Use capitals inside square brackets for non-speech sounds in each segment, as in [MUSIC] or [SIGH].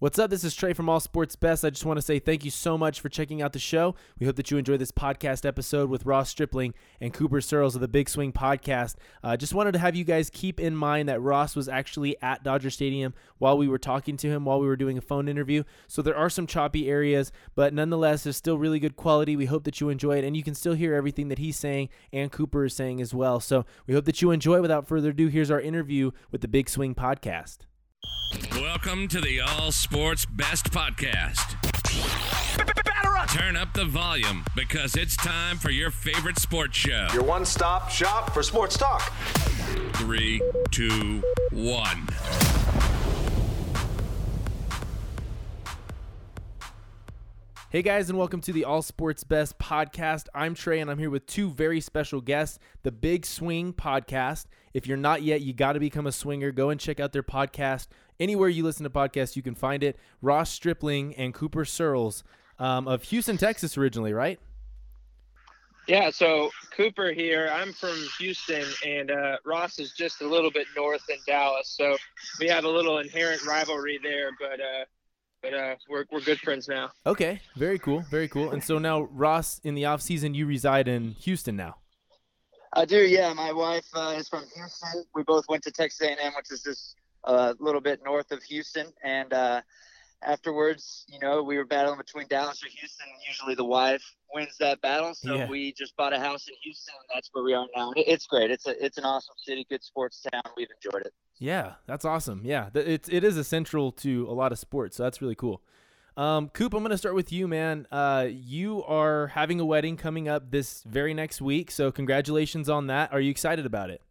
What's up? This is Trey from All Sports Best. I just want to say thank you so much for checking out the show. We hope that you enjoy this podcast episode with Ross Stripling and Cooper Searles of the Big Swing Podcast. Uh, just wanted to have you guys keep in mind that Ross was actually at Dodger Stadium while we were talking to him, while we were doing a phone interview. So there are some choppy areas, but nonetheless, there's still really good quality. We hope that you enjoy it, and you can still hear everything that he's saying and Cooper is saying as well. So we hope that you enjoy. Without further ado, here's our interview with the Big Swing Podcast. Welcome to the All Sports Best Podcast. Turn up the volume because it's time for your favorite sports show. Your one stop shop for sports talk. Three, two, one. Hey guys, and welcome to the All Sports Best podcast. I'm Trey, and I'm here with two very special guests, the Big Swing podcast. If you're not yet, you got to become a swinger. Go and check out their podcast. Anywhere you listen to podcasts, you can find it. Ross Stripling and Cooper Searles um, of Houston, Texas, originally, right? Yeah, so Cooper here. I'm from Houston, and uh, Ross is just a little bit north in Dallas. So we have a little inherent rivalry there, but uh, but uh, we're we're good friends now. Okay, very cool, very cool. And so now, Ross, in the off season, you reside in Houston now. I do, yeah. My wife uh, is from Houston. We both went to Texas A&M, which is just a little bit north of Houston. And uh, afterwards, you know, we were battling between Dallas or Houston. Usually, the wife wins that battle. So Yeah. we just bought a house in Houston, and that's where we are now. It's great. It's a it's an awesome city, good sports town. We've enjoyed it. Yeah, that's awesome. Yeah, it's it is essential to a lot of sports, so that's really cool. Um, Coop, I'm gonna start with you, man. Uh, you are having a wedding coming up this very next week, so congratulations on that. Are you excited about it?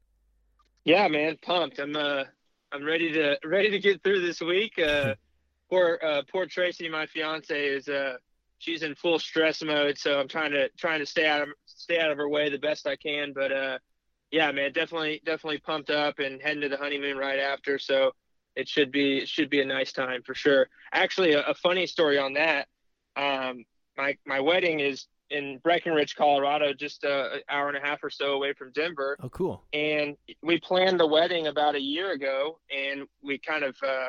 Yeah, man, pumped. I'm uh I'm ready to ready to get through this week. Uh, [LAUGHS] poor uh, poor Tracy, my fiance, is uh she's in full stress mode, so I'm trying to trying to stay out of stay out of her way the best I can. But uh, yeah, man, definitely definitely pumped up and heading to the honeymoon right after. So it should be it should be a nice time for sure. Actually, a, a funny story on that. Um, my my wedding is in Breckenridge, Colorado, just uh, an hour and a half or so away from Denver Oh, cool. and we planned the wedding about a year ago and we kind of uh,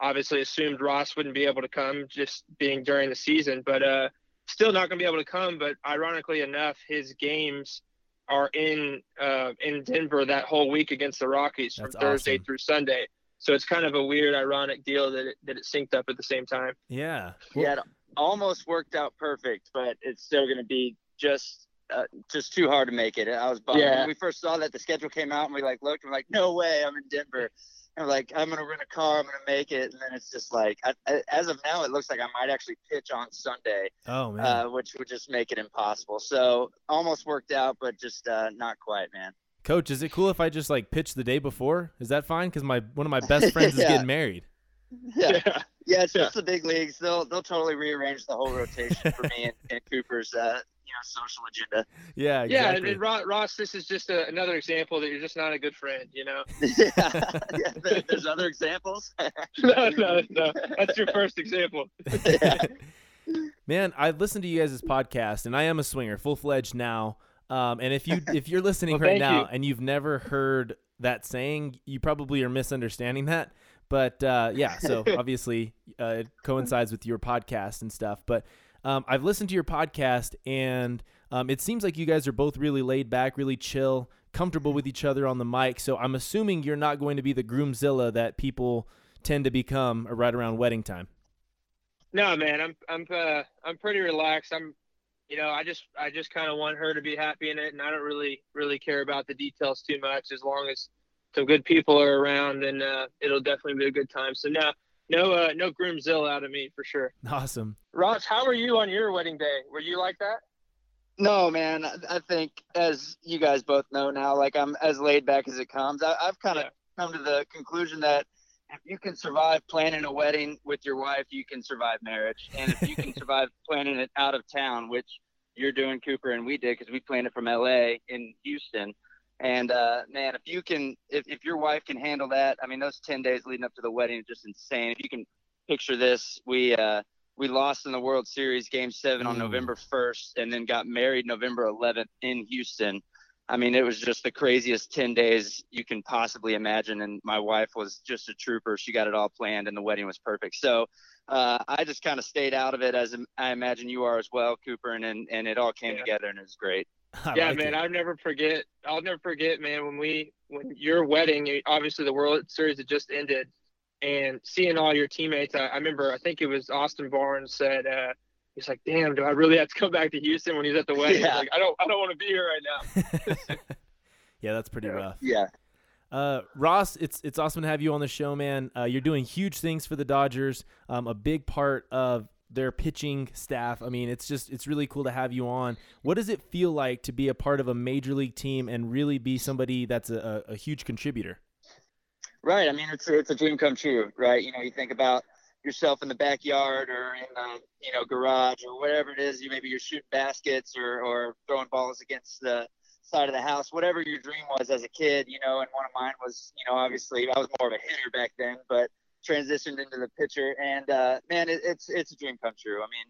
obviously assumed ross wouldn't be able to come just being during the season but uh, still not going to be able to come but ironically enough his games are in uh, in denver that whole week against the rockies from That's thursday awesome. through sunday so it's kind of a weird ironic deal that it, that it synced up at the same time Yeah. yeah, it almost worked out perfect, but it's still going to be just uh, just too hard to make it. I was bummed. Yeah. When we first saw that the schedule came out, and we like looked, and we're like, no way, I'm in Denver. [LAUGHS] And we're like, I'm gonna rent a car, I'm gonna make it, and then it's just like, I, I, as of now, it looks like I might actually pitch on Sunday, Oh man. uh, which would just make it impossible. So almost worked out, but just uh, not quite, man. Coach, is it cool if I just like pitch the day before? Is that fine? Because my one of my [LAUGHS] best friends is Yeah. getting married. Yeah, yeah, it's Yeah. just the big leagues. They'll they'll totally rearrange the whole rotation for me and, and Cooper's uh, you know social agenda. Yeah. yeah and, and Ro- ross this is just a, another example that you're just not a good friend you know [LAUGHS] yeah, yeah there's other examples. [LAUGHS] no no no that's your first example. Man, I listened to you guys' podcast, and I am a swinger, full fledged now. Um, and if you [LAUGHS] if you're listening Well, right now you. and you've never heard that saying, you probably are misunderstanding that. But uh, yeah, so [LAUGHS] obviously uh, it coincides with your podcast and stuff. But um, I've listened to your podcast, and um, it seems like you guys are both really laid back, really chill, comfortable with each other on the mic. So I'm assuming you're not going to be the groomzilla that people tend to become right around wedding time. No, man, I'm I'm uh, I'm pretty relaxed. I'm, you know, I just I just kind of want her to be happy in it, and I don't really really care about the details too much. As long as some good people are around, then uh, it'll definitely be a good time. So no, no, uh, no groomzilla out of me for sure. [LAUGHS] Awesome. Ross, how were you on your wedding day? Were you like that? No, man. I- I think as you guys both know now, like I'm as laid back as it comes. I, I've kind of Yeah. come to the conclusion that if you can survive planning a wedding with your wife, you can survive marriage. And if you can [LAUGHS] survive planning it out of town, which you're doing, Cooper, and we did because we planned it from LA in Houston. And uh, man, if you can, if, if your wife can handle that, I mean, those 10 days leading up to the wedding are just insane. If you can picture this, we, uh, we lost in the World Series game seven on Mm. November 1st and then got married November 11th in Houston. I mean, it was just the craziest 10 days you can possibly imagine. And my wife was just a trooper. She got it all planned and the wedding was perfect. So uh, I just kind of stayed out of it as I imagine you are as well, Cooper. And, and, and it all came yeah. together and it was great. I yeah, like man, it. I'll never forget. I'll never forget, man, when we, when your wedding, obviously the World Series had just ended and seeing all your teammates. I, I remember, I think it was Austin Barnes said, uh, he's like, damn, do I really have to come back to Houston when he's at the wedding? Yeah. Like, I don't, I don't want to be here right now. [LAUGHS] [LAUGHS] yeah, that's pretty rough. Yeah. Uh, Ross, it's it's awesome to have you on the show, man. Uh, you're doing huge things for the Dodgers. Um, a big part of their pitching staff. I mean, it's just it's really cool to have you on. What does it feel like to be a part of a major league team and really be somebody that's a, a huge contributor? Right. I mean, it's it's a dream come true, right? You know, you think about yourself in the backyard or in the you know garage or whatever it is. You maybe you're shooting baskets or, or throwing balls against the side of the house whatever your dream was as a kid you know and one of mine was you know obviously i was more of a hitter back then but transitioned into the pitcher. And uh, man it, it's it's a dream come true. I mean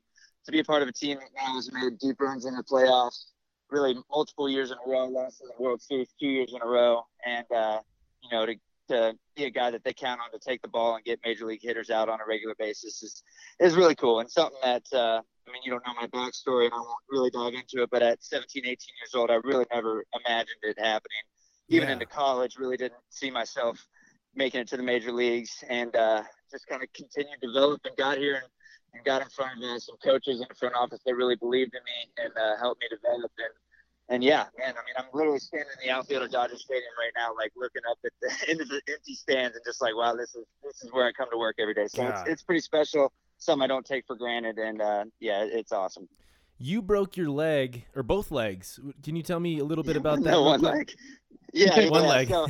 to be a part of a team that now has made deep runs in the playoffs really multiple years in a row lost in the world series two years in a row and uh, you know to to be a guy that they count on to take the ball and get major league hitters out on a regular basis is is really cool and something that uh, I mean you don't know my backstory and I won't really dive into it but at 17 18 years old I really never imagined it happening even yeah. into college really didn't see myself making it to the major leagues and uh, just kind of continued developing. got here and, and got in front of uh, some coaches in the front office that really believed in me and uh, helped me develop and and yeah, man, I mean, I'm literally standing in the outfield of Dodger Stadium right now, like looking up at the [LAUGHS] into the empty stands and just like, wow, this is this is where I come to work every day. So it's, it's pretty special. Some I don't take for granted, and uh, yeah, it's awesome. You broke your leg or both legs. Can you tell me a little bit about that? [LAUGHS] no, one leg. Yeah, [LAUGHS] one yeah. leg. So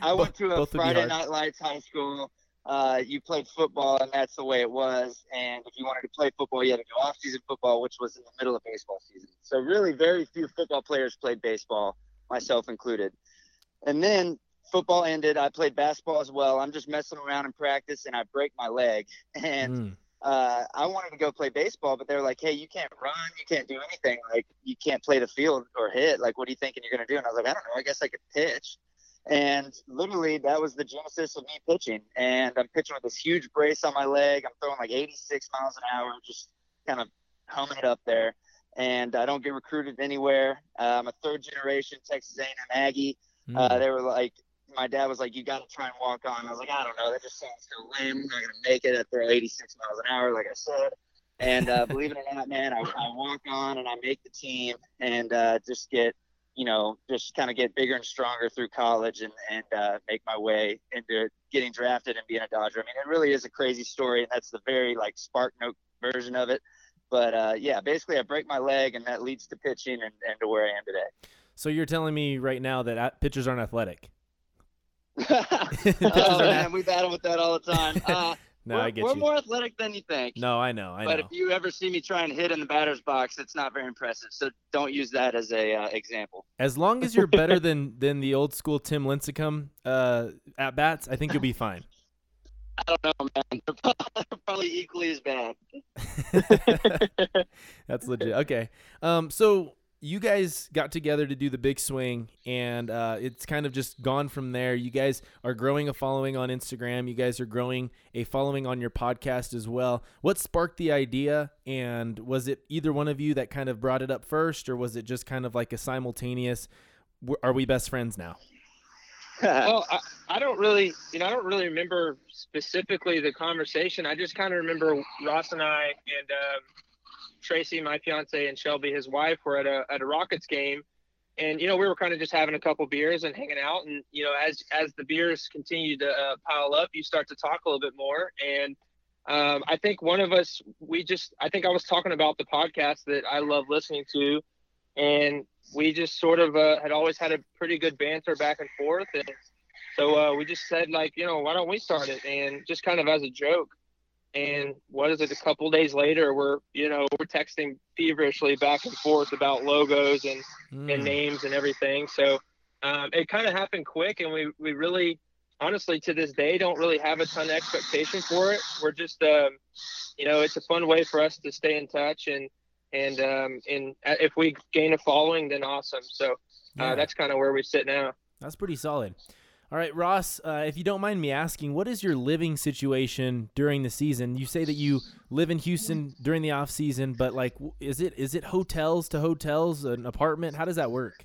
I went to a Friday Night Lights high school uh, you played football and that's the way it was. And if you wanted to play football, you had to go off season football, which was in the middle of baseball season. So really very few football players played baseball, myself included. And then football ended. I played basketball as well. I'm just messing around in practice and I break my leg. [LAUGHS] And mm. uh, I wanted to go play baseball, but they're like, hey, you can't run. You can't do anything. Like, you can't play the field or hit. Like, what are you thinking you're going to do? And I was like, I don't know. I guess I could pitch. And literally, that was the genesis of me pitching. And I'm pitching with this huge brace on my leg. I'm throwing like 86 miles an hour, just kind of humming it up there. And I don't get recruited anywhere. Uh, I'm a third generation Texas A&M Aggie. Mm. Uh, they were like, my dad was like, "You got to try and walk on." I was like, "I don't know. That just sounds so lame. I'm not gonna make it at throw 86 miles an hour, like I said." And uh, believe it or not, man, I, I walk on and I make the team and uh, just get you know, just kind of get bigger and stronger through college and, and uh, make my way into getting drafted and being a Dodger. I mean, it really is a crazy story, and that's the very like spark note version of it. But uh, yeah, basically, I break my leg, and that leads to pitching and, and to where I am today. So you're telling me right now that pitchers aren't athletic? [LAUGHS] [LAUGHS] oh, man, we battle with that all the time. Uh, no, we're, I get we're you. more athletic than you think. No, I know. I but know. if you ever see me try and hit in the batter's box, it's not very impressive. So don't use that as a uh, example. As long as you're better than [LAUGHS] than the old school Tim Lincecum uh, at bats, I think you'll be [LAUGHS] fine. I don't know, man. [LAUGHS] They're probably equally as bad. That's legit. Okay. Um. So you guys got together to do the big swing and uh, it's kind of just gone from there. You guys are growing a following on instagram. You guys are growing a following on your podcast as well. What sparked the idea and was it either one of you that kind of brought it up first or was it just kind of like a simultaneous are we best friends now? [LAUGHS] Well I, I don't really you know i don't really remember specifically the conversation. I just kind of remember ross and i and um, Tracy, my fiance, and Shelby, his wife, were at a at a Rockets game, and you know we were kind of just having a couple beers and hanging out, and you know as as the beers continue to uh, pile up, you start to talk a little bit more, and um, I think one of us, we just, I think I was talking about the podcast that I love listening to, and we just sort of uh, had always had a pretty good banter back and forth, and so uh, we just said like, you know, why don't we start it, and just kind of as a joke and what is it a couple days later we're you know we're texting feverishly back and forth about logos and mm. and names and everything so um, it kind of happened quick and we we really honestly to this day don't really have a ton of expectation for it we're just um, you know it's a fun way for us to stay in touch and and um, and if we gain a following then awesome so Yeah. uh, that's kind of where we sit now. That's pretty solid. All right, Ross, uh, if you don't mind me asking, what is your living situation during the season? You say that you live in Houston during the off season, but like, is it is it hotels to hotels, an apartment? How does that work?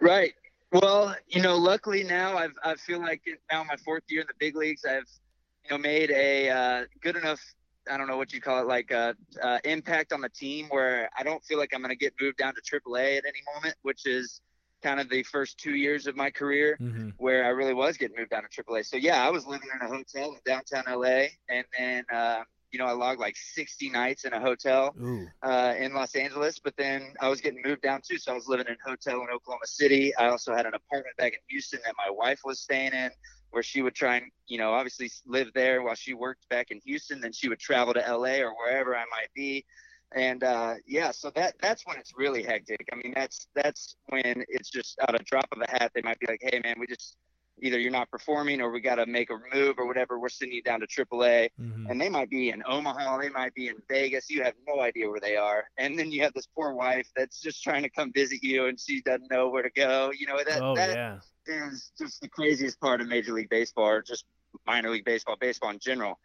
Right. Well, you know, luckily now I've I feel like now my fourth year in the big leagues, I've you know made a uh, good enough I don't know what you call it like uh, uh, impact on the team where I don't feel like I'm going to get moved down to AAA at any moment, which is kind of the first two years of my career Mm-hmm. where I really was getting moved down to AAA. So yeah, I was living in a hotel in downtown LA, and then uh, you know I logged like 60 nights in a hotel uh, in Los Angeles, but then I was getting moved down too. So I was living in a hotel in Oklahoma City. I also had an apartment back in Houston that my wife was staying in, where she would try and, you know, obviously live there while she worked back in Houston. Then she would travel to LA or wherever I might be. And uh, yeah, so that that's when it's really hectic. I mean, that's that's when it's just out a drop of a hat. They might be like, "Hey, man, we just either you're not performing or we got to make a move or whatever. We're sending you down to AAA." hmm and they might be in Omaha, they might be in Vegas. You have no idea where they are, and then you have this poor wife that's just trying to come visit you, and she doesn't know where to go. You know that oh that yeah, is just the craziest part of Major League Baseball, or just minor league baseball, baseball in general.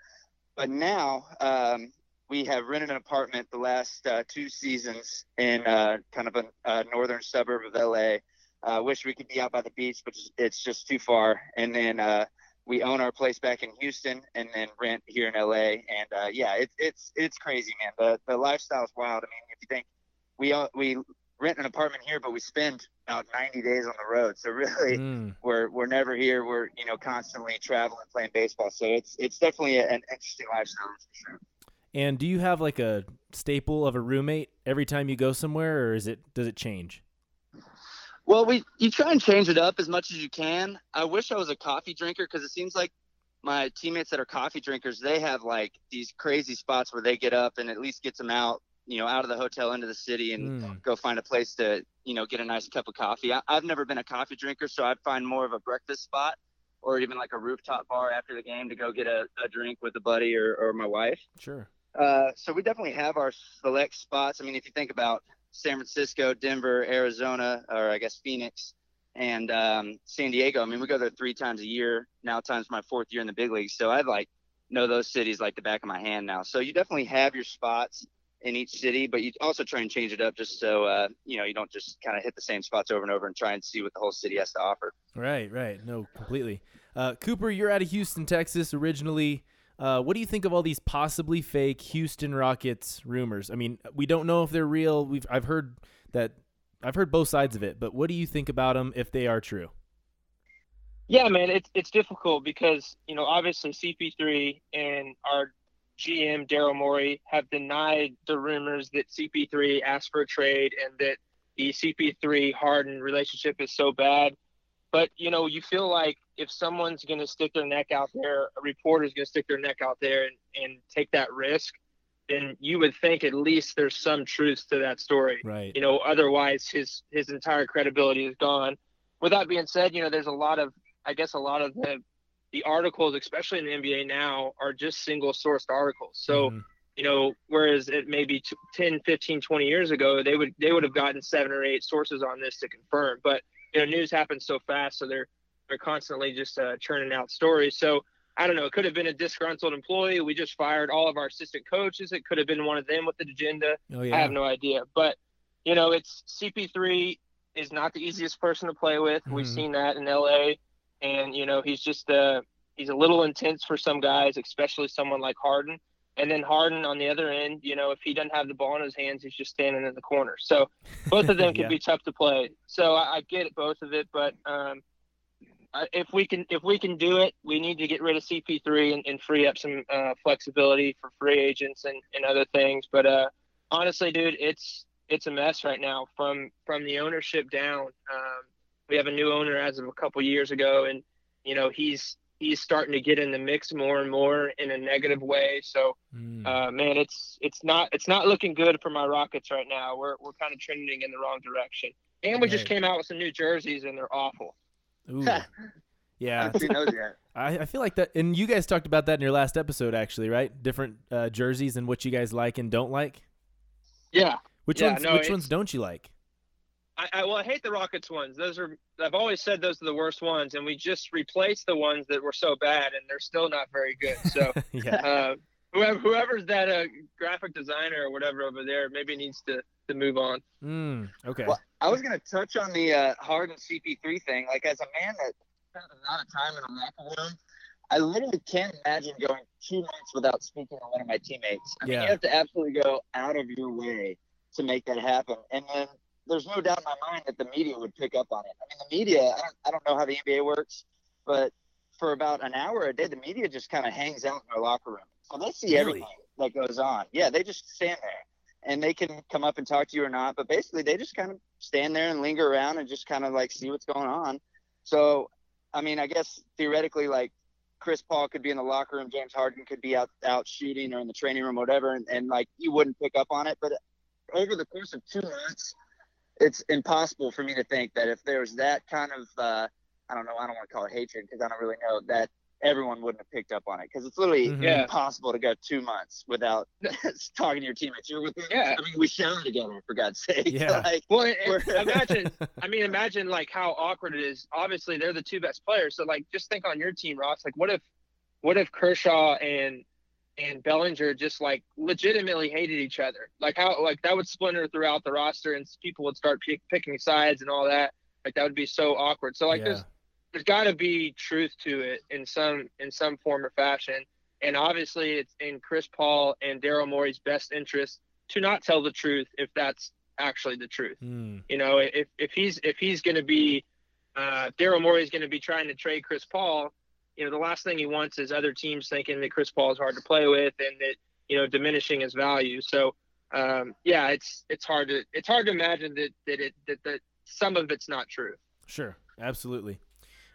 But now um, we have rented an apartment the last uh, two seasons in uh, kind of a, a northern suburb of LA. Uh, wish we could be out by the beach, but it's just too far. And then uh, we own our place back in Houston, and then rent here in LA. And uh, yeah, it's it's it's crazy, man. The the lifestyle is wild. I mean, if you think we we rent an apartment here, but we spend about 90 days on the road. So really, Mm. we're we're never here. We're you know constantly traveling, playing baseball. So it's it's definitely an interesting lifestyle for sure. And do you have like a staple of a roommate every time you go somewhere, or is it does it change? Well, we you try and change it up as much as you can. I wish I was a coffee drinker because it seems like my teammates that are coffee drinkers, they have like these crazy spots where they get up and at least gets them out, you know, out of the hotel into the city and Mm. go find a place to, you know, get a nice cup of coffee. I, I've never been a coffee drinker, so I'd find more of a breakfast spot or even like a rooftop bar after the game to go get a, a drink with a buddy or, or my wife. Sure. Uh, so we definitely have our select spots. I mean, if you think about San Francisco, Denver, Arizona, or I guess Phoenix, and um, San Diego. I mean, we go there three times a year. Now, times my fourth year in the big leagues, so I like know those cities like the back of my hand now. So you definitely have your spots in each city, but you also try and change it up just so uh, you know you don't just kind of hit the same spots over and over and try and see what the whole city has to offer. Right, right. No, completely. Uh, Cooper, you're out of Houston, Texas originally. Uh, what do you think of all these possibly fake Houston Rockets rumors? I mean, we don't know if they're real. We've I've heard that I've heard both sides of it, but what do you think about them if they are true? Yeah, man, it's it's difficult because you know obviously CP3 and our GM Daryl Morey have denied the rumors that CP3 asked for a trade and that the CP3 Harden relationship is so bad. But you know, you feel like if someone's going to stick their neck out there, a reporter's going to stick their neck out there and, and take that risk, then you would think at least there's some truth to that story Right. you know otherwise his his entire credibility is gone with that being said you know there's a lot of i guess a lot of the the articles especially in the nba now are just single sourced articles so Mhm. you know whereas it maybe t- 10 15 20 years ago they would they would have gotten seven or eight sources on this to confirm but you know news happens so fast so they're they're constantly just uh, churning out stories so I don't know. It could have been a disgruntled employee. We just fired all of our assistant coaches. It could have been one of them with an agenda. oh I have no idea. But you know, it's CP3 is not the easiest person to play with. We've Mhm. seen that in LA, and you know, he's just uh he's a little intense for some guys, especially someone like Harden. And then Harden on the other end, you know, if he doesn't have the ball in his hands, he's just standing in the corner. So both of them [LAUGHS] can Yeah. be tough to play. So I, I get both of it, but um, if we can if we can do it, we need to get rid of CP3 and, and free up some uh, flexibility for free agents and, and other things. But uh, honestly, dude, it's it's a mess right now from from the ownership down. Um, we have a new owner as of a couple years ago, and you know he's he's starting to get in the mix more and more in a negative way. So Mm. uh, man, it's it's not it's not looking good for my Rockets right now. We're we're kind of trending in the wrong direction. And we just came out with some new jerseys, and they're awful. Ooh. [LAUGHS] Yeah. haven't seen those yet. [LAUGHS] I, I feel like that, and you guys talked about that in your last episode, actually, right? Different uh, jerseys and what you guys like and don't like. Yeah, Which Yeah, ones? no, which ones don't you like? I, I well, I hate the Rockets ones. Those are I've always said those are the worst ones, and we just replaced the ones that were so bad, and they're still not very good. So [LAUGHS] yeah. uh, whoever whoever's that uh, graphic designer or whatever over there maybe needs to to move on. Mm, okay. Well, I was gonna touch on the uh, Harden CP3 thing. Like as a man that spent a lot of time in a locker room, I literally can't imagine going two months without speaking to one of my teammates. I mean, Yeah. you have to absolutely go out of your way to make that happen. And then there's no doubt in my mind that the media would pick up on it. I mean, the media, I don't, I don't know how the NBA works, but for about an hour a day, the media just kind of hangs out in our locker room. So they see Really? everything that goes on. Yeah, they just stand there and they can come up and talk to you or not. But basically, they just kind of stand there and linger around and just kind of like see what's going on. So, I mean, I guess theoretically, like Chris Paul could be in the locker room, James Harden could be out out shooting or in the training room, whatever, and, and like you wouldn't pick up on it. But over the course of two months, it's impossible for me to think that if there's that kind of uh, I don't know, I don't want to call it hatred because I don't really know that everyone wouldn't have picked up on it because it's literally Mhm. Impossible to go two months without [LAUGHS] talking to your teammates. You're with. Yeah. I mean, we showered together for God's sake. [LAUGHS] Yeah. like, Well, and- [LAUGHS] imagine I mean, imagine like how awkward it is. Obviously, they're the two best players. So like, just think on your team, Ross. Like, what if, what if Kershaw and and Bellinger just like legitimately hated each other? Like how like that would splinter throughout the roster, and people would start pick, picking sides and all that. Like that would be so awkward. So like, Yeah. there's there's got to be truth to it in some in some form or fashion. And obviously, it's in Chris Paul and Daryl Morey's best interest to not tell the truth if that's actually the truth. Mm, You know, if if he's if he's going to be uh, Daryl Morey is going to be trying to trade Chris Paul, you know, the last thing he wants is other teams thinking that Chris Paul is hard to play with and that you know diminishing his value. So um, yeah, it's it's hard to it's hard to imagine that that it that, that some of it's not true. Sure, absolutely.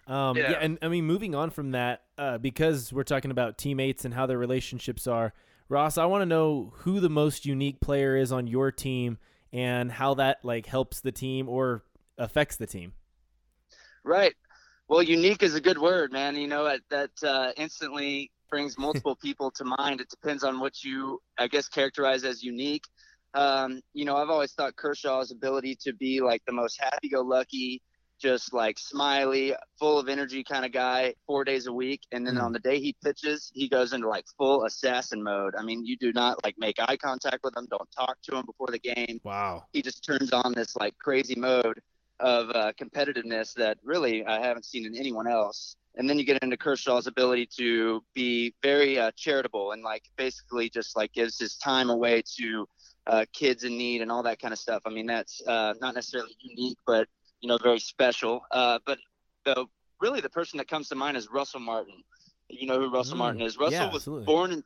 Um, yeah. Yeah. and I mean, moving on from that, uh, because we're talking about teammates and how their relationships are. Ross, I want to know who the most unique player is on your team and how that like helps the team or affects the team. Right. Well, unique is a good word, man. You know, that, that uh, instantly brings [LAUGHS] multiple people to mind. It depends on what you, I guess, characterize as unique. Um, you know, I've always thought Kershaw's ability to be like the most happy go lucky, just like smiley, full of energy kind of guy four days a week. And then Mm. on the day he pitches, he goes into like full assassin mode. I mean, you do not like make eye contact with him, don't talk to him before the game Wow. he just turns on this like crazy mode of uh, competitiveness that really I haven't seen in anyone else. And then you get into Kershaw's ability to be very uh, charitable and like basically just like gives his time away to uh, kids in need and all that kind of stuff. I mean, that's uh, not necessarily unique, but you know, very special. Uh, but the really the person that comes to mind is Russell Martin. You know who Russell Mm, Martin is? Russell yeah, was absolutely. born in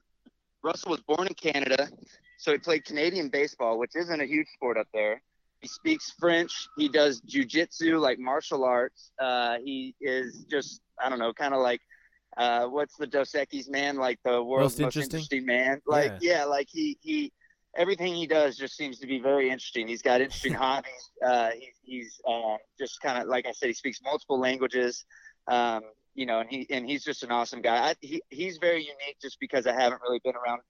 Russell was born in Canada, so he played Canadian baseball, which isn't a huge sport up there. He speaks French. He does jujitsu, like martial arts. Uh, he is just, I don't know, kind of like, uh, what's the Dos Equis man? Like the world's Most most, interesting? interesting man. Like, yeah. like he, he, everything he does just seems to be very interesting. He's got interesting [LAUGHS] hobbies. Uh, he, he's uh, just kind of, like I said, he speaks multiple languages. Um, you know, and he and he's just an awesome guy. I, he he's very unique just because I haven't really been around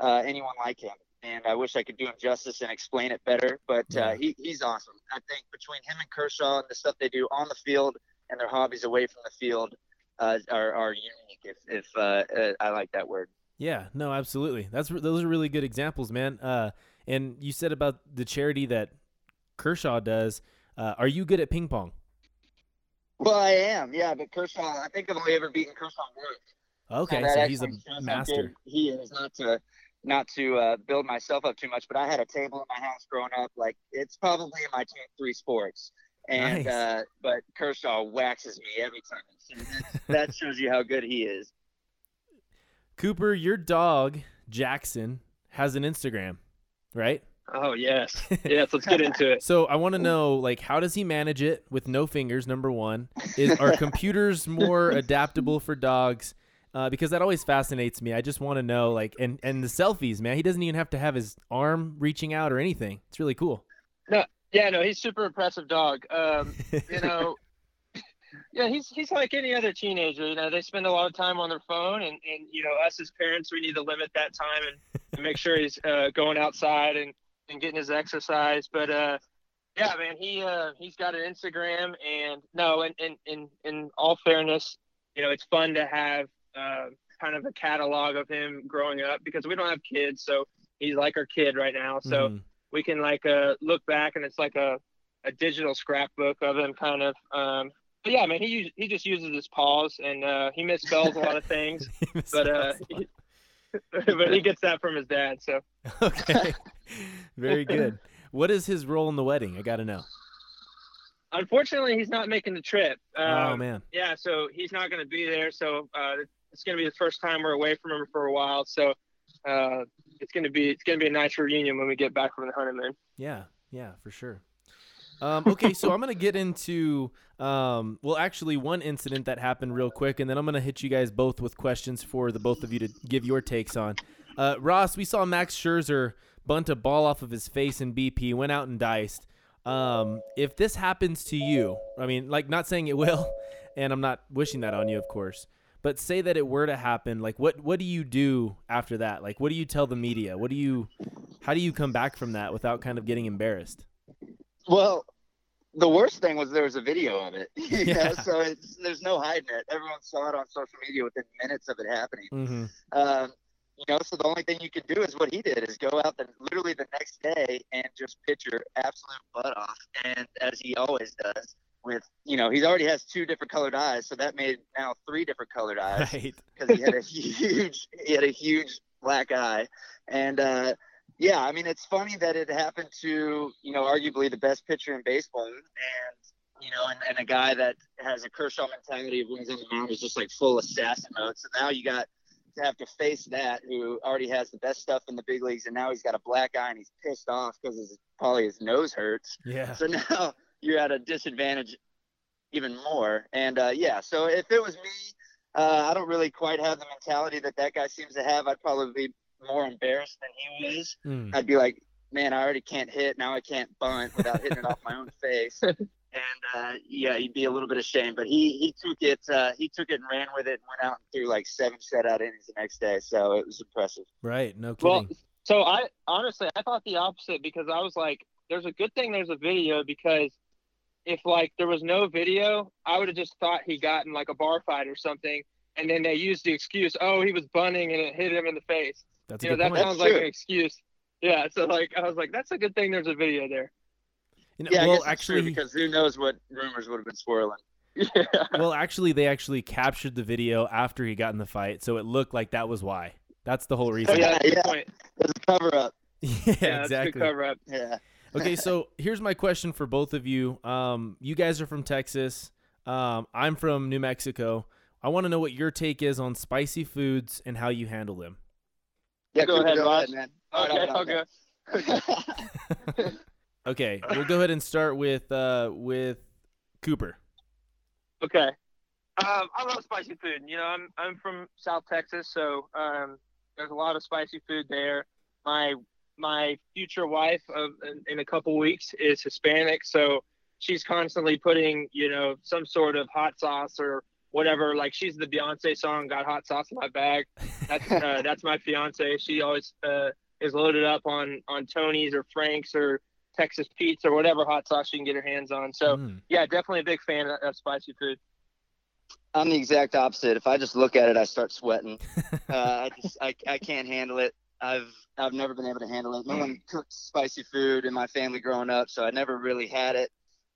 uh, anyone like him, and I wish I could do him justice and explain it better. But uh, he he's awesome. I think between him and Kershaw and the stuff they do on the field and their hobbies away from the field uh, are are unique. If if uh, uh, I like that word. Yeah, no, absolutely. That's those are really good examples, man. Uh, and you said about the charity that Kershaw does. Uh, are you good at ping pong? Well, I am, yeah. But Kershaw, I think I've only ever beaten Kershaw once. Okay, so he's a actually shows how master. He is not to not to uh, build myself up too much, but I had a table in my house growing up. Like it's probably in my top three sports. And Nice. uh, but Kershaw waxes me every time. So that, that [LAUGHS] shows you how good he is. Cooper, your dog Jackson has an Instagram, right? Oh yes, [LAUGHS] yes. Let's get into it. So I want to know, like, how does he manage it with no fingers? Number one, is are [LAUGHS] computers more adaptable for dogs? Uh, because that always fascinates me. I just want to know, like, and and the selfies, man. He doesn't even have to have his arm reaching out or anything. It's really cool. No, Yeah, no, he's super impressive dog. Um, you [LAUGHS] know, yeah, he's he's like any other teenager. You know, they spend a lot of time on their phone, and and you know, us as parents, we need to limit that time and, and make sure he's uh, going outside and and getting his exercise. But uh, Yeah, man. He uh, he's got an Instagram, and no, in in in, in all fairness, you know, it's fun to have uh, kind of a catalog of him growing up because we don't have kids, so he's like our kid right now. So Mhm. we can like uh, look back, and it's like a a digital scrapbook of him, kind of. Um, yeah, man, he he just uses his paws, and uh, he misspells a lot of things, [LAUGHS] but uh, he, [LAUGHS] but he gets that from his dad. So [LAUGHS] okay, very good. What is his role in the wedding? I got to know. unfortunately, he's not making the trip. oh Um, man, yeah, so he's not going to be there. So uh, it's going to be the first time we're away from him for a while. So uh, it's going to be it's going to be a nice reunion when we get back from the honeymoon. yeah, yeah, for sure. Um, okay, so I'm gonna get into um, well, actually, one incident that happened real quick, and then I'm gonna hit you guys both with questions for the both of you to give your takes on. Uh, Ross, we saw Max Scherzer bunt a ball off of his face in BP, went out and diced. Um, if this happens to you, I mean, like, not saying it will, [LAUGHS] and I'm not wishing that on you, of course. But say that it were to happen, like, what what do you do after that? Like, what do you tell the media? What do you, how do you come back from that without kind of getting embarrassed? Well, the worst thing was there was a video of it. [LAUGHS] You Yeah. know, so it's, there's no hiding it. Everyone saw it on social media within minutes of it happening. Mm-hmm. Um, you know, so the only thing you can do is what he did is go out the, literally the next day and just pitch your absolute butt off, and as he always does. With you know, he already has two different colored eyes, so that made now three different colored eyes Right. [LAUGHS] because he had a huge he had a huge black eye and uh yeah i mean it's funny that it happened to you know arguably the best pitcher in baseball and you know and, and a guy that has a kershaw mentality of he's on the mound is just like full assassin mode so now you got to have to face that who already has the best stuff in the big leagues and now he's got a black eye and he's pissed off because his probably his nose hurts Yeah. so now [LAUGHS] you're at a disadvantage even more. And uh, yeah, so if it was me, uh, I don't really quite have the mentality that that guy seems to have. I'd probably be more embarrassed than he was. Mm. I'd be like, man, I already can't hit. Now I can't bunt without hitting it off my own face. [LAUGHS] And uh, yeah, he'd be a little bit ashamed, but he he took it uh, he took it and ran with it and went out and threw like seven shutout innings the next day. So it was impressive. Right. No kidding. Well, so I honestly I thought the opposite because I was like, there's a good thing there's a video because if like there was no video, I would have just thought he got in like a bar fight or something, and then they used the excuse, oh, he was bunning and it hit him in the face. That's a You know, good that point. sounds That's like true. an excuse. Yeah, so like I was like, that's a good thing there's a video there. You know, Yeah, I well, guess actually, true because who knows what rumors would have been swirling. [LAUGHS] Yeah. well, actually, they actually captured the video after he got in the fight, so it looked like that was why. That's the whole Oh, reason. yeah, good Yeah. point. It a cover up. [LAUGHS] yeah, Yeah, that's a good exactly. cover up. Yeah. okay, so here's my question for both of you. Um, you guys are from Texas. Um, I'm from New Mexico. I want to know what your take is on spicy foods and how you handle them. Yeah, Go ahead, go ahead, man. All right, Okay, I'll- I'll- okay. [LAUGHS] [LAUGHS] Okay, we'll go ahead and start with uh, with Cooper. Okay. Um, I love spicy food. You know, I'm I'm from South Texas, so um, there's a lot of spicy food there. My my future wife of in, in a couple weeks is Hispanic, so she's constantly putting you know some sort of hot sauce or whatever. Like she's the Beyonce song, got hot sauce in my bag. That's uh, [LAUGHS] that's my fiance. She always uh, is loaded up on on Tony's or Frank's or Texas Pete's or whatever hot sauce she can get her hands on. So Mm. yeah, definitely a big fan of, of spicy food. I'm the exact opposite. If I just look at it, I start sweating. [LAUGHS] uh, I just I, I can't handle it. I've I've never been able to handle it. No one cooked spicy food in my family growing up, so I never really had it.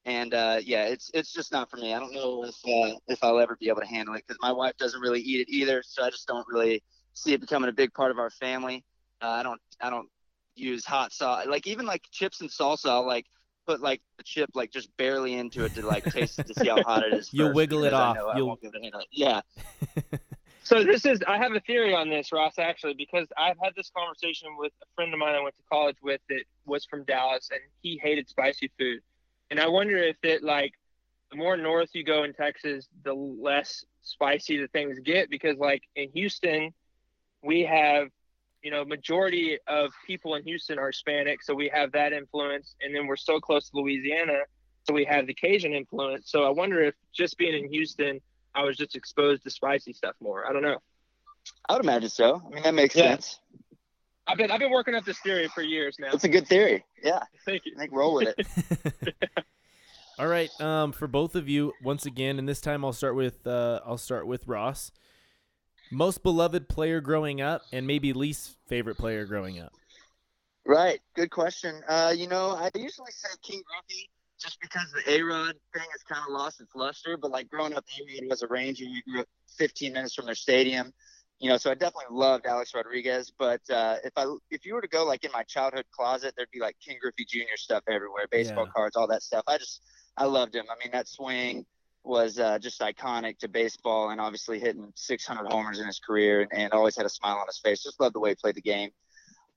And uh, yeah, it's it's just not for me. I don't know if uh, if I'll ever be able to handle it because my wife doesn't really eat it either. So I just don't really see it becoming a big part of our family. Uh, I don't I don't use hot sauce like even like chips and salsa. I'll like put like the chip like just barely into it to like taste it to see how hot it is. [LAUGHS] You'll wiggle it off. I You'll- won't be able to handle it. Yeah. [LAUGHS] So this is I have a theory on this, Ross, actually, because I've had this conversation with a friend of mine I went to college with that was from Dallas and he hated spicy food. And I wonder if it like the more north you go in Texas, the less spicy the things get because like in Houston, we have you know, majority of people in Houston are Hispanic, so we have that influence, and then we're so close to Louisiana, so we have the Cajun influence. So I wonder if just being in Houston, I was just exposed to spicy stuff more. I don't know. I would imagine so. I mean, that makes Yeah. sense. I've been I've been working up this theory for years now. That's a good theory. Yeah, Thank you. I roll with it. [LAUGHS] All right, um, for both of you, once again, and this time I'll start with uh, I'll start with Ross. Most beloved player growing up, and maybe least favorite player growing up. Right. Good question. Uh, you know, I usually say Ken Griffey just because the A Rod thing has kind of lost its luster. But like growing up, A Rod was a Ranger. We grew up 15 minutes from their stadium. You know, so I definitely loved Alex Rodriguez. But uh, if I if you were to go like in my childhood closet, there'd be like Ken Griffey Jr. stuff everywhere, baseball Yeah. cards, all that stuff. I just I loved him. I mean, that swing was uh, just iconic to baseball, and obviously hitting 600 homers in his career, and, and always had a smile on his face. Just loved the way he played the game.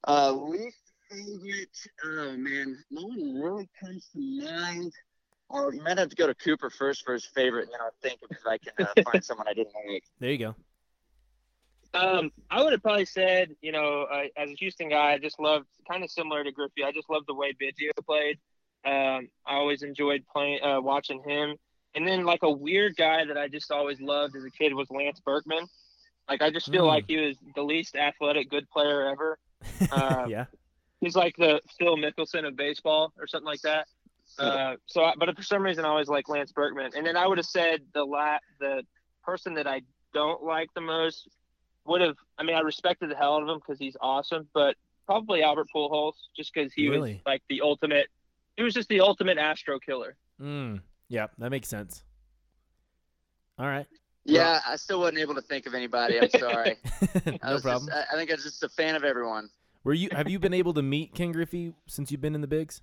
Uh, least favorite, oh man, no one really comes to mind. Or you might have to go to Cooper first for his favorite, and then I'll think if I can uh, find [LAUGHS] someone I didn't like. There you go. Um, I would have probably said, you know, uh, as a Houston guy, I just loved kind of similar to Griffey. I just loved the way Biggio played. Um, I always enjoyed playing, uh, watching him. And then like a weird guy that I just always loved as a kid was Lance Berkman. Like I just feel Mm. like he was the least athletic good player ever. Uh, [LAUGHS] yeah. He's like the Phil Mickelson of baseball or something like that. Uh, so, I, but for some reason, I always like Lance Berkman. And then I would have said the la- the person that I don't like the most would have. I mean, I respected the hell out of him because he's awesome, but probably Albert Pujols just because he Really? was like the ultimate. He was just the ultimate Astro killer. Mm, yeah, that makes sense. All right. Yeah, I still wasn't able to think of anybody. I'm sorry. [LAUGHS] I no was problem. Just, I I think I was just a fan of everyone. Were you? Have you been able to meet Ken Griffey since you've been in the bigs?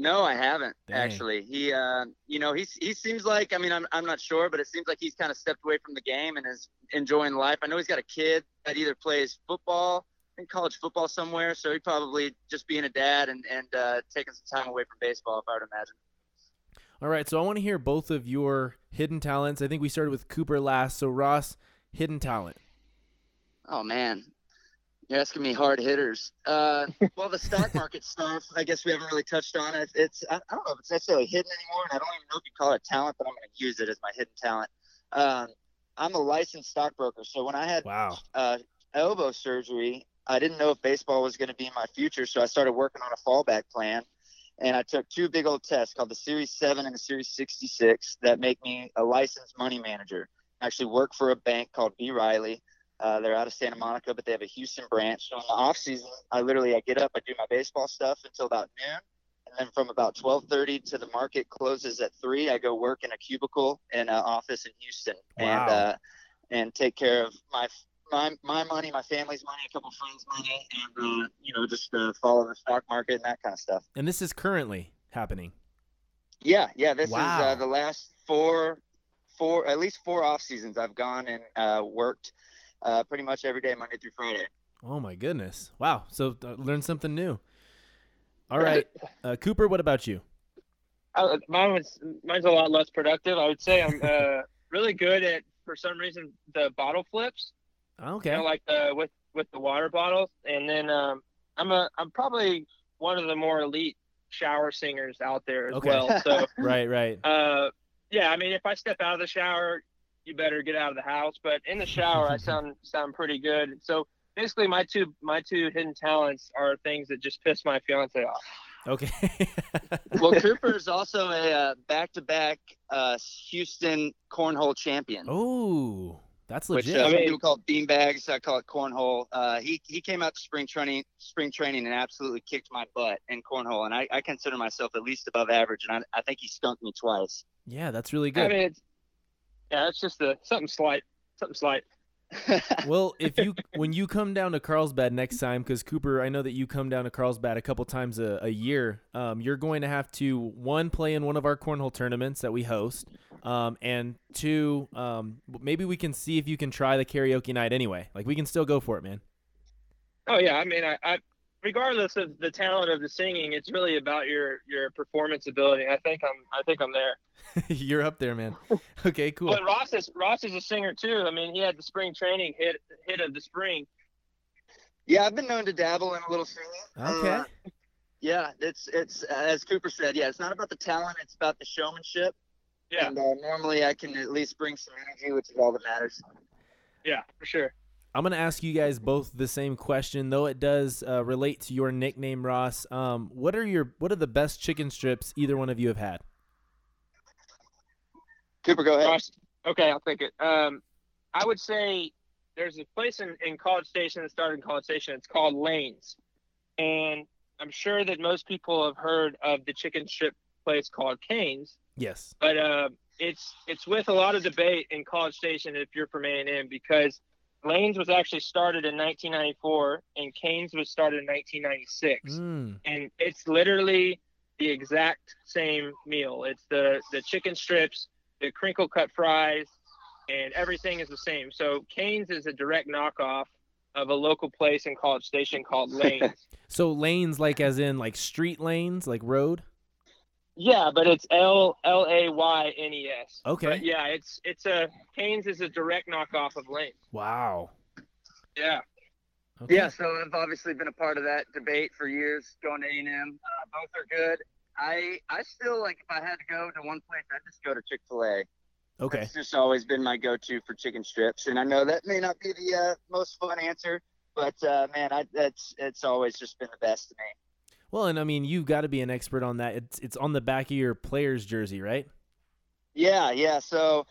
No, I haven't Dang. actually. He, uh, you know, he's he seems like. I mean, I'm I'm not sure, but it seems like he's kind of stepped away from the game and is enjoying life. I know he's got a kid that either plays football, in college football somewhere, so he probably just being a dad and and uh, taking some time away from baseball, if I would imagine. All right. So I want to hear both of your hidden talents. I think we started with Cooper last. So Ross, hidden talent. Oh man, you're asking me hard hitters. Uh, [LAUGHS] well, the stock market stuff, I guess we haven't really touched on it. It's I, don't know if it's necessarily hidden anymore, and I don't even know if you call it talent, but I'm going to use it as my hidden talent. Um, I'm a licensed stockbroker, so when I had Wow. uh, elbow surgery, I didn't know if baseball was going to be my future, so I started working on a fallback plan. And I took two big old tests called the Series 7 and the Series 66 that make me a licensed money manager. I actually work for a bank called B. Riley. Uh, they're out of Santa Monica, but they have a Houston branch. So in the off season, I literally I get up, I do my baseball stuff until about noon, and then from about 12:30 to the market closes at three, I go work in a cubicle in an office in Houston and uh, and take care of my my my money, my family's money, a couple friends' money, and uh, you know just uh, follow the stock market and that kind of stuff. And this is currently happening. Yeah, yeah. This Wow. is uh, the last four, four at least four off seasons I've gone and uh, worked uh, pretty much every day, Monday through Friday. Oh my goodness. Wow. So uh, learn something new. [LAUGHS] All right. Uh, Cooper, what about you? Uh, mine was mine's a lot less productive. I would say I'm uh, [LAUGHS] really good at for some reason the bottle flips. Okay. you know, like the with with the water bottles. And then um, I'm a I'm probably one of the more elite shower singers out there as Okay. well. So [LAUGHS] right, right. uh, yeah, I mean, if I step out of the shower, you better get out of the house. But in the shower, I sound [LAUGHS] sound pretty good. So basically, my two my two hidden talents are things that just piss my fiance off. Okay. [LAUGHS] Well, Cooper is [LAUGHS] also a uh, back-to-back uh, Houston cornhole champion. oh, that's Which legit. uh, I some mean- people call it beanbags. I call it cornhole. Uh, he he came out to spring training spring training and absolutely kicked my butt in cornhole, and I, I consider myself at least above average, and I, I think he skunked me twice. yeah, that's really I good. mean, it's, yeah, it's just a something slight, something slight. [LAUGHS] well, if you when you come down to Carlsbad next time, because Cooper, I know that you come down to Carlsbad a couple times a, a year. Um, you're going to have to one play in one of our cornhole tournaments that we host, um, and two, um, maybe we can see if you can try the karaoke night anyway. Like we can still go for it, man. Oh yeah, I mean, I, I regardless of the talent of the singing, it's really about your your performance ability. I think I'm I think I'm there. [LAUGHS] you're up there, man. [LAUGHS] Okay, cool. But Ross is Ross is a singer too. I mean, he had the spring training hit hit of the spring. yeah, I've been known to dabble in a little singing. Okay. Uh, yeah, it's it's uh, as Cooper said. Yeah, it's not about the talent; it's about the showmanship. Yeah, And uh, normally, I can at least bring some energy, which is all that matters. yeah, for sure. I'm gonna ask you guys both the same question, though it does uh, relate to your nickname, Ross. Um, what are your what are the best chicken strips either one of you have had? Cooper, go ahead. Ross, okay, I'll take it. Um, I would say there's a place in, in College Station that started in College Station. It's called Layne's, and I'm sure that most people have heard of the chicken strip place called Cane's. Yes. But uh, it's it's with a lot of debate in College Station if you're from A&M because Layne's was actually started in 1994 and Cane's was started in 1996, Mm. and it's literally the exact same meal. It's the the chicken strips, the crinkle cut fries, and everything is the same. So Cane's is a direct knockoff of a local place in College Station called [LAUGHS] Layne's. So lanes, like as in like street lanes, like road. Yeah, but it's L L A Y N E S. Okay. But yeah, it's it's a Cane's is a direct knockoff of Layne's. Wow. Yeah. Okay. Yeah, so I've obviously been a part of that debate for years, going to A&M. Uh, both are good. I I still like if I had to go to one place, I'd just go to Chick Fil A. Okay. It's just always been my go-to for chicken strips, and I know that may not be the uh, most fun answer, but uh, man, I, that's it's always just been the best to me. Well, and I mean, you've got to be an expert on that. It's it's on the back of your player's jersey, right? Yeah, yeah. So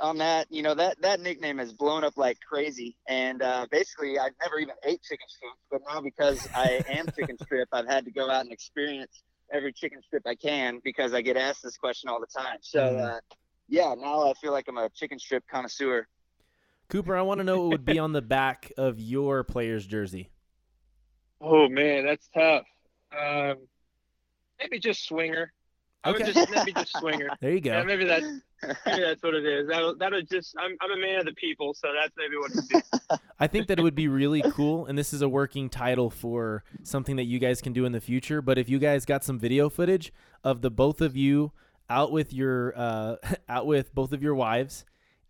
on that, you know, that that nickname has blown up like crazy, and uh, basically, I've never even ate chicken strip, but now because I am chicken strip, I've had to go out and experience every chicken strip I can because I get asked this question all the time. So. Mhm. Uh, yeah, now I feel like I'm a chicken strip connoisseur. Cooper, I want to know what would be on the back of your player's jersey. [LAUGHS] Oh man, that's tough. Um, maybe just swinger. I would Okay. just maybe just swinger. [LAUGHS] There you Yeah, go. maybe that's maybe that's what it is. That'll that'll just I'm I'm a man of the people, so that's maybe what it is. [LAUGHS] [LAUGHS] I think that it would be really cool, and this is a working title for something that you guys can do in the future. But if you guys got some video footage of the both of you out with your uh, out with both of your wives,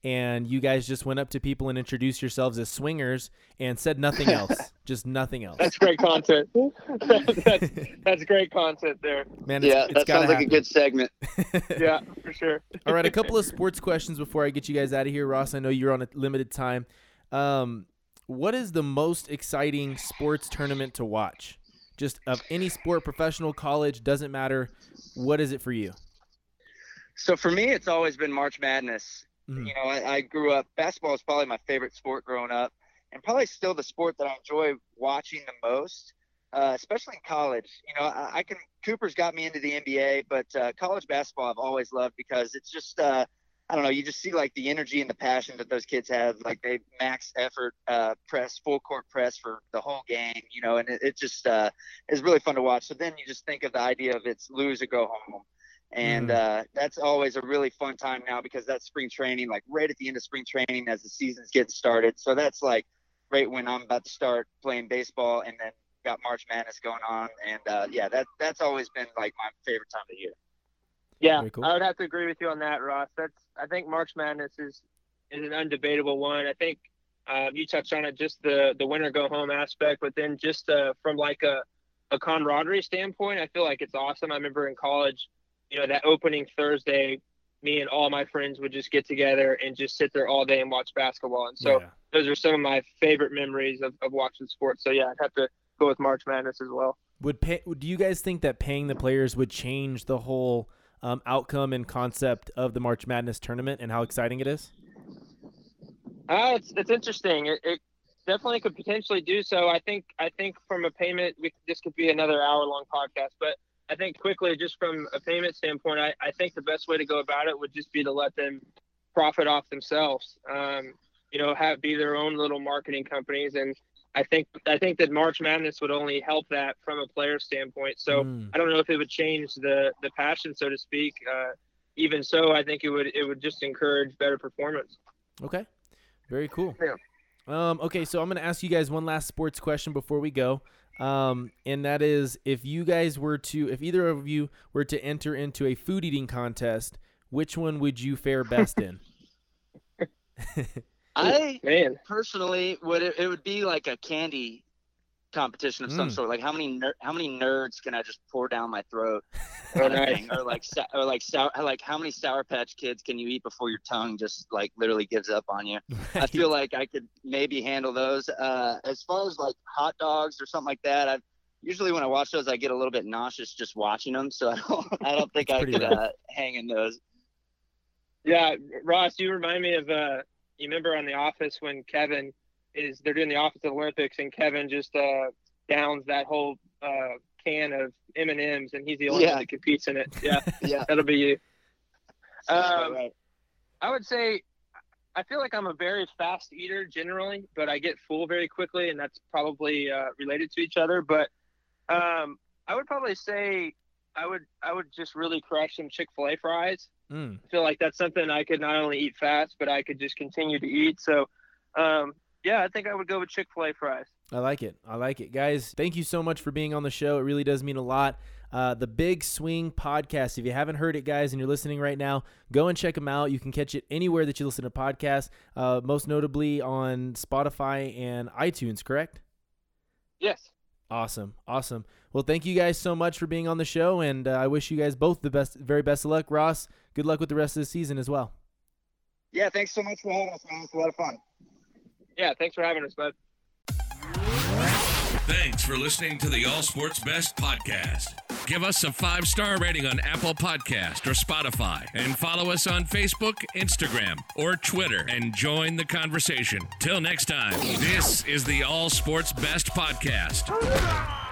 and you guys just went up to people and introduced yourselves as swingers and said nothing [LAUGHS] else, just nothing else. That's great content. [LAUGHS] that's, that's great content there. Man, it's, yeah, it's that gotta sounds like a good segment. [LAUGHS] Yeah, for sure. All right, a couple of sports questions before I get you guys out of here. Ross, I know you're on a limited time. Um, what is the most exciting sports tournament to watch? Just of any sport, professional, college, doesn't matter. What is it for you? So for me, it's always been March Madness. Mhm. You know, I, I grew up. Basketball is probably my favorite sport growing up, and probably still the sport that I enjoy watching the most, uh, especially in college. You know, I, I can. Cooper's got me into the NBA, but uh, college basketball I've always loved because it's just. Uh, I don't know. You just see like the energy and the passion that those kids have. Like they max effort, uh, press, full court press for the whole game. You know, and it, it just uh, is really fun to watch. So then you just think of the idea of it's lose or go home and uh, that's always a really fun time now because that's spring training like right at the end of spring training as the seasons get started so that's like right when i'm about to start playing baseball and then got march madness going on and uh, yeah that that's always been like my favorite time of the year Yeah, cool. I would have to agree with you on that, Ross. That's I think March Madness is is an undebatable one. I think uh, you touched on it, just the the winner go home aspect, but then just uh, from like a a camaraderie standpoint, I feel like it's awesome. I remember in college, you know, that opening Thursday, me and all my friends would just get together and just sit there all day and watch basketball. And so Yeah. those are some of my favorite memories of, of watching sports. So yeah, I'd have to go with March Madness as well. Would pay, do you guys think that paying the players would change the whole um, outcome and concept of the March Madness tournament and how exciting it is? Uh, it's it's interesting. It, it definitely could potentially do so. I think I think from a payment, we, this could be another hour long podcast. But I think quickly, just from a payment standpoint, I, I think the best way to go about it would just be to let them profit off themselves. Um, you know, have be their own little marketing companies, and I think I think that March Madness would only help that from a player standpoint. So Mm. I don't know if it would change the the passion, so to speak. Uh, even so, I think it would it would just encourage better performance. Okay. Very cool. Yeah. Um, okay, so I'm going to ask you guys one last sports question before we go. Um, and that is if you guys were to, if either of you were to enter into a food eating contest, which one would you fare best in? [LAUGHS] i Man, personally would it, it would be like a candy competition of some Mm. sort. Like how many ner- how many nerds can I just pour down my throat? Kind of thing. Or like or like sour like how many Sour Patch Kids can you eat before your tongue just like literally gives up on you? I feel like I could maybe handle those. Uh, as far as like hot dogs or something like that, I usually when I watch those, I get a little bit nauseous just watching them. So I don't, [LAUGHS] I don't think I could uh, hang in those. Yeah, Ross, you remind me of uh you remember on The Office when Kevin is they're doing the Office of Olympics and Kevin just uh downs that whole uh can of M and M's and he's the only Yeah. one that competes in it. [LAUGHS] Yeah, Yeah. that'll be you. Um, right. I would say I feel like I'm a very fast eater generally, but I get full very quickly, and that's probably uh, related to each other. But um, I would probably say I would I would just really crush some Chick Fil A fries. Mm. I feel like that's something I could not only eat fast, but I could just continue to eat. So, um, yeah, I think I would go with Chick Fil A fries. I like it. I like it. Guys, thank you so much for being on the show. It really does mean a lot. Uh, the Big Swing Podcast. If you haven't heard it, guys, and you're listening right now, go and check them out. You can catch it anywhere that you listen to podcasts, uh, most notably on Spotify and iTunes, correct? Yes. Awesome. Awesome. Well, thank you guys so much for being on the show, and uh, I wish you guys both the best, very best of luck. Ross, good luck with the rest of the season as well. Yeah, thanks so much for having us, man. It's a lot of fun. Yeah. Thanks for having us, bud. Thanks for listening to the All Sports Best podcast. Give us a five star rating on Apple Podcast or Spotify and follow us on Facebook, Instagram, or Twitter and join the conversation. Till next time, this is the All Sports Best podcast.